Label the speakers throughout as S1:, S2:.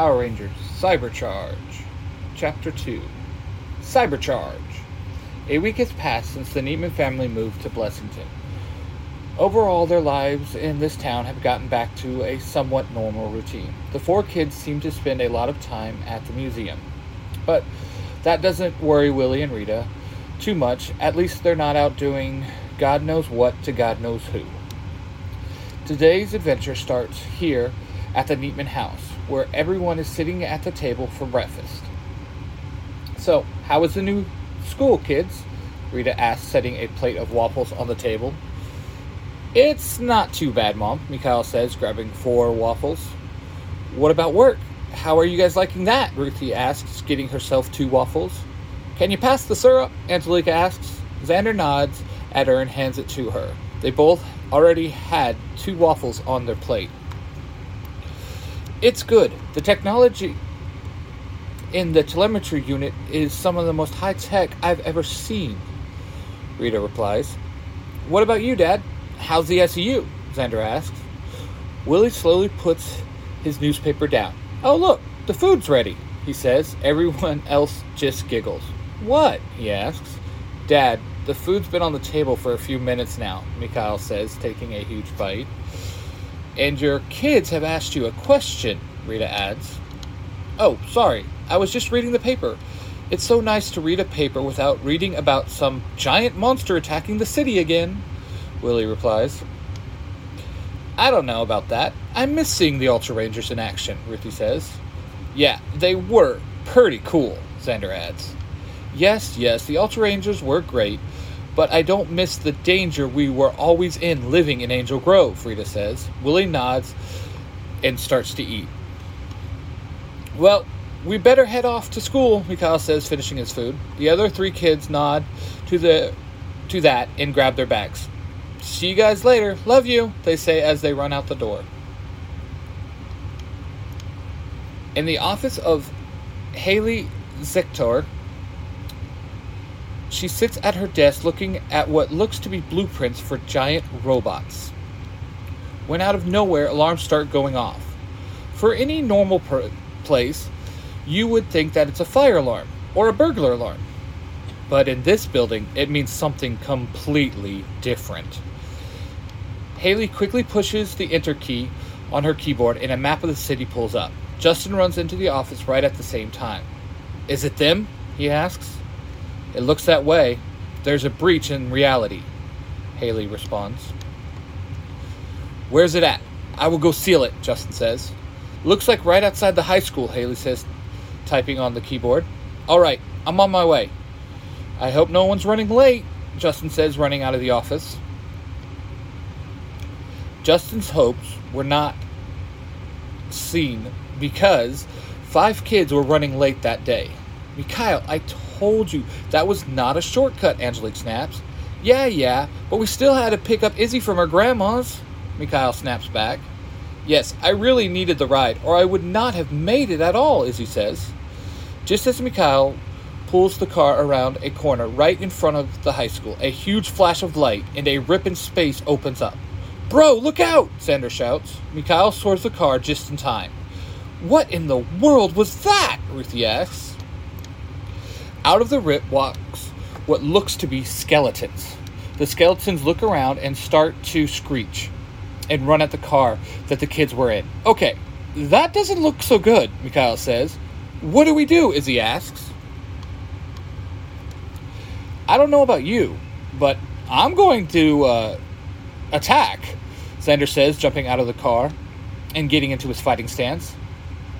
S1: Power Rangers Cybercharge. Chapter 2 Cybercharge. A week has passed since the Neitman family moved to Blessington. Overall, their lives in this town have gotten back to a somewhat normal routine. The four kids seem to spend a lot of time at the museum. But that doesn't worry Willie and Rita too much. At least they're not out doing God knows what to God knows who. Today's adventure starts here at the Neitman house, where everyone is sitting at the table for breakfast. So, how is the new school, kids? Rita asked, setting a plate of waffles on the table. It's not too bad, Mom, Mikhail says, grabbing four waffles. What about work? How are you guys liking that? Ruthie asks, getting herself two waffles. Can you pass the syrup? Angelica asks. Xander nods at her and hands it to her. They both already had two waffles on their plate. It's good. The technology in the telemetry unit is some of the most high tech I've ever seen, Rita replies. What about you, Dad? How's the SEU? Xander asks. Willie slowly puts his newspaper down. Oh, look, the food's ready, he says. Everyone else just giggles. What? he asks. Dad, the food's been on the table for a few minutes now, Mikhail says, taking a huge bite. And your kids have asked you a question, Rita adds. Oh, sorry, I was just reading the paper. It's so nice to read a paper without reading about some giant monster attacking the city again, Willie replies. I don't know about that. I miss seeing the Ultra Rangers in action, Ruthie says. Yeah, they were pretty cool, Xander adds. Yes, yes, the Ultra Rangers were great, but I don't miss the danger we were always in living in Angel Grove, Rita says. Willie nods and starts to eat. Well, we better head off to school, Mikhail says, finishing his food. The other three kids nod to the to that and grab their bags. See you guys later. Love you, they say as they run out the door. In the office of Haley Zector, she sits at her desk looking at what looks to be blueprints for giant robots. When out of nowhere, alarms start going off. For any normal per- place, you would think that it's a fire alarm or a burglar alarm. But in this building, it means something completely different. Haley quickly pushes the enter key on her keyboard and a map of the city pulls up. Justin runs into the office right at the same time. Is it them? he asks. It looks that way. There's a breach in reality, Haley responds. Where's it at? I will go seal it, Justin says. Looks like right outside the high school, Haley says, typing on the keyboard. All right, I'm on my way. I hope no one's running late, Justin says, running out of the office. Justin's hopes were not seen because five kids were running late that day. Mikhail, I told you that was not a shortcut, Angelique snaps. Yeah, yeah, but we still had to pick up Izzy from her grandma's. Mikhail snaps back. Yes, I really needed the ride, or I would not have made it at all, Izzy says. Just as Mikhail pulls the car around a corner right in front of the high school, a huge flash of light and a rip in space opens up. Bro, look out! Xander shouts. Mikhail swerves the car just in time. What in the world was that? Ruthie asks. Out of the rip walks what looks to be skeletons. The skeletons look around and start to screech and run at the car that the kids were in. Okay, that doesn't look so good, Mikhail says. What do we do? Izzy asks. I don't know about you, but I'm going to uh, attack, Xander says, jumping out of the car and getting into his fighting stance.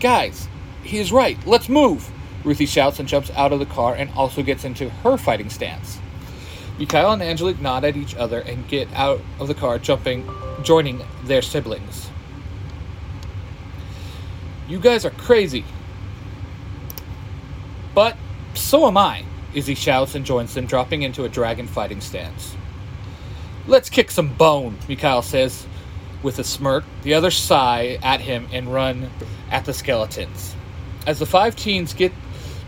S1: Guys, he is right. Let's move. Ruthie shouts and jumps out of the car and also gets into her fighting stance. Mikhail and Angelique nod at each other and get out of the car, jumping, joining their siblings. You guys are crazy. But so am I, Izzy shouts and joins them, dropping into a dragon fighting stance. Let's kick some bone, Mikhail says with a smirk. The others sigh at him and run at the skeletons. As the five teens get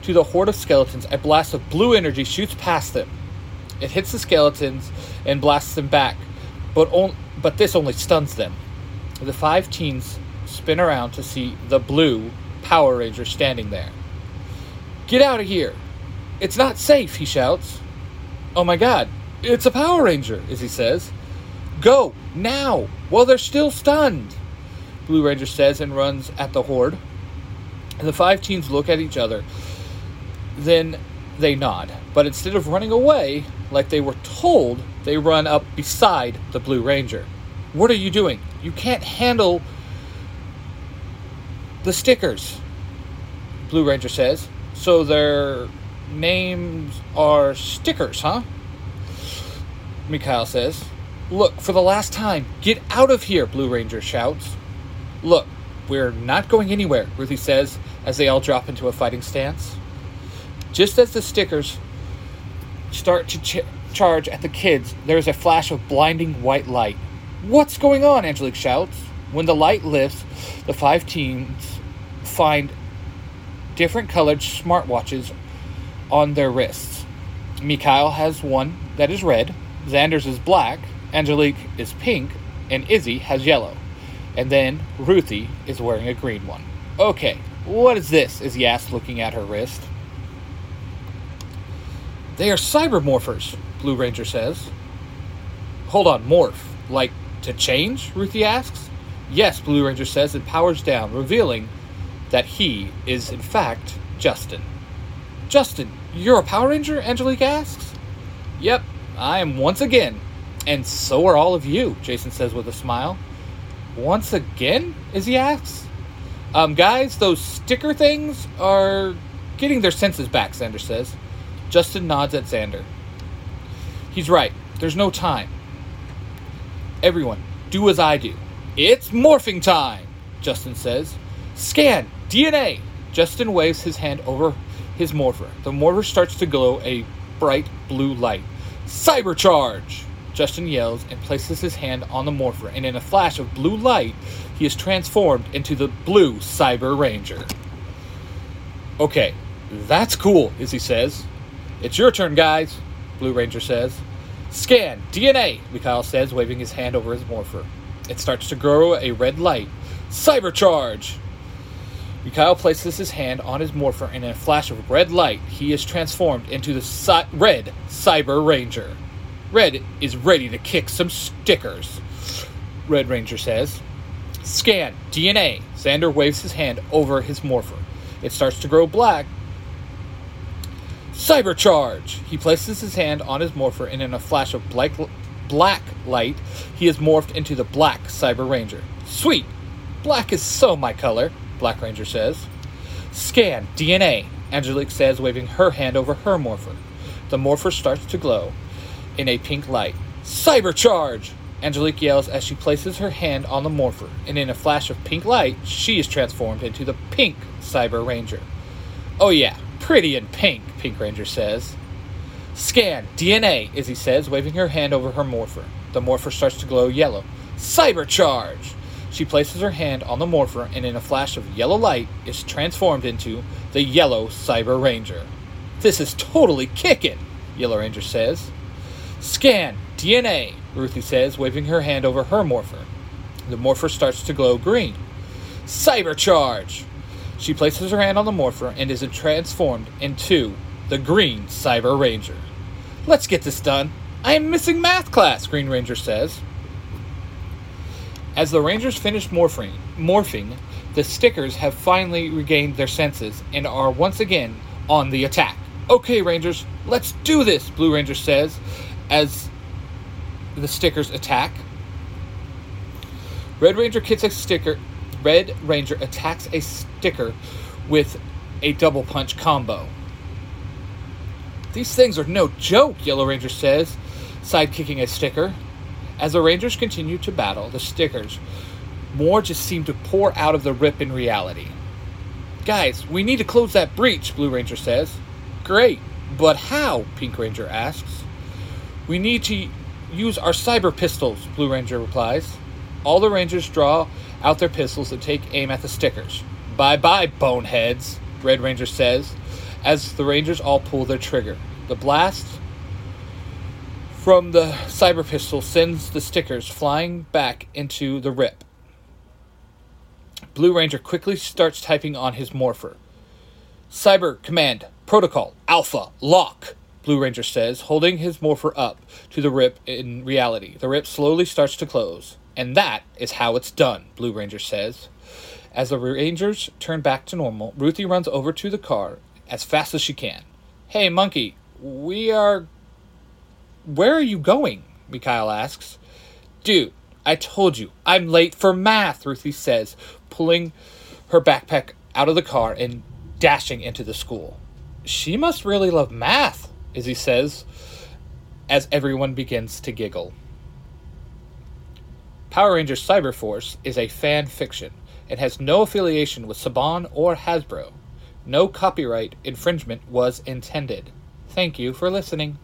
S1: to the horde of skeletons, a blast of blue energy shoots past them. It hits the skeletons and blasts them back, but, on, but this only stuns them. The five teens spin around to see the blue Power Ranger standing there. Get out of here! It's not safe, he shouts. Oh my god, it's a Power Ranger, Izzy says. Go, now, while they're still stunned, Blue Ranger says and runs at the horde. The five teens look at each other. Then they nod. But instead of running away, like they were told, they run up beside the Blue Ranger. What are you doing? You can't handle the stickers, Blue Ranger says. So their names are stickers, huh? Mikhail says. Look, for the last time, get out of here, Blue Ranger shouts. Look, we're not going anywhere, Ruthie says as they all drop into a fighting stance. Just as the stickers start to ch- charge at the kids, there is a flash of blinding white light. What's going on? Angelique shouts. When the light lifts, the five teens find different colored smartwatches on their wrists. Mikhail has one that is red, Xander's is black, Angelique is pink, and Izzy has yellow. And then Ruthie is wearing a green one. Okay, what is this? Izzy asks, looking at her wrist. They are cybermorphers, Blue Ranger says. Hold on, morph. Like to change? Ruthie asks. Yes, Blue Ranger says, and powers down, revealing that he is, in fact, Justin. Justin, you're a Power Ranger? Angelique asks. Yep, I am once again. And so are all of you, Jason says with a smile. Once again? Izzy asks. Um, guys, those sticker things are getting their senses back, Xander says. Justin nods at Xander. He's right. There's no time. Everyone, do as I do. It's morphing time, Justin says. Scan, DNA. Justin waves his hand over his morpher. The morpher starts to glow a bright blue light. Cybercharge! Justin yells and places his hand on the morpher, and in a flash of blue light, he is transformed into the blue Cyber Ranger. Okay, that's cool, Izzy says. It's your turn, guys, Blue Ranger says. Scan, DNA, Mikhail says, waving his hand over his morpher. It starts to grow a red light. Cybercharge! Mikhail places his hand on his morpher, and in a flash of red light, he is transformed into the red Cyber Ranger. Red is ready to kick some stickers, Red Ranger says. Scan, DNA. Xander waves his hand over his morpher. It starts to grow black. Cybercharge! He places his hand on his morpher, and in a flash of black, black light, he is morphed into the Black Cyber Ranger. Sweet! Black is so my color, Black Ranger says. Scan, DNA, Angelique says, waving her hand over her morpher. The morpher starts to glow in a pink light. Cybercharge! Angelique yells as she places her hand on the morpher, and in a flash of pink light, she is transformed into the pink Cyber Ranger. Oh, yeah, pretty in pink, Pink Ranger says. Scan, DNA, Izzy says, waving her hand over her morpher. The morpher starts to glow yellow. Cybercharge! She places her hand on the morpher, and in a flash of yellow light, is transformed into the yellow Cyber Ranger. This is totally kickin', Yellow Ranger says. Scan, DNA, Ruthie says, waving her hand over her morpher. The morpher starts to glow green. Cybercharge! She places her hand on the morpher and is transformed into the green Cyber Ranger. Let's get this done. I am missing math class, Green Ranger says. As the Rangers finish morphing, morphing, the stickers have finally regained their senses and are once again on the attack. Okay, Rangers, let's do this, Blue Ranger says as the stickers attack. Red Ranger kicks a sticker. Red Ranger attacks a sticker with a double punch combo. These things are no joke, Yellow Ranger says, sidekicking a sticker. As the Rangers continue to battle, the stickers more just seem to pour out of the rip in reality. Guys, we need to close that breach, Blue Ranger says. Great, but how? Pink Ranger asks. We need to use our cyber pistols, Blue Ranger replies. All the Rangers draw out their pistols and take aim at the stickers. Bye bye, boneheads, Red Ranger says, as the Rangers all pull their trigger. The blast from the cyber pistol sends the stickers flying back into the rip. Blue Ranger quickly starts typing on his morpher. Cyber Command, Protocol, Alpha, Lock, Blue Ranger says, holding his morpher up to the rip in reality. The rip slowly starts to close. And that is how it's done, Blue Ranger says. As the Rangers turn back to normal, Ruthie runs over to the car as fast as she can. Hey, Monkey, we are. Where are you going? Mikhail asks. Dude, I told you, I'm late for math, Ruthie says, pulling her backpack out of the car and dashing into the school. She must really love math, Izzy says, as everyone begins to giggle. Power Rangers Cyberforce is a fan fiction and has no affiliation with Saban or Hasbro. No copyright infringement was intended. Thank you for listening.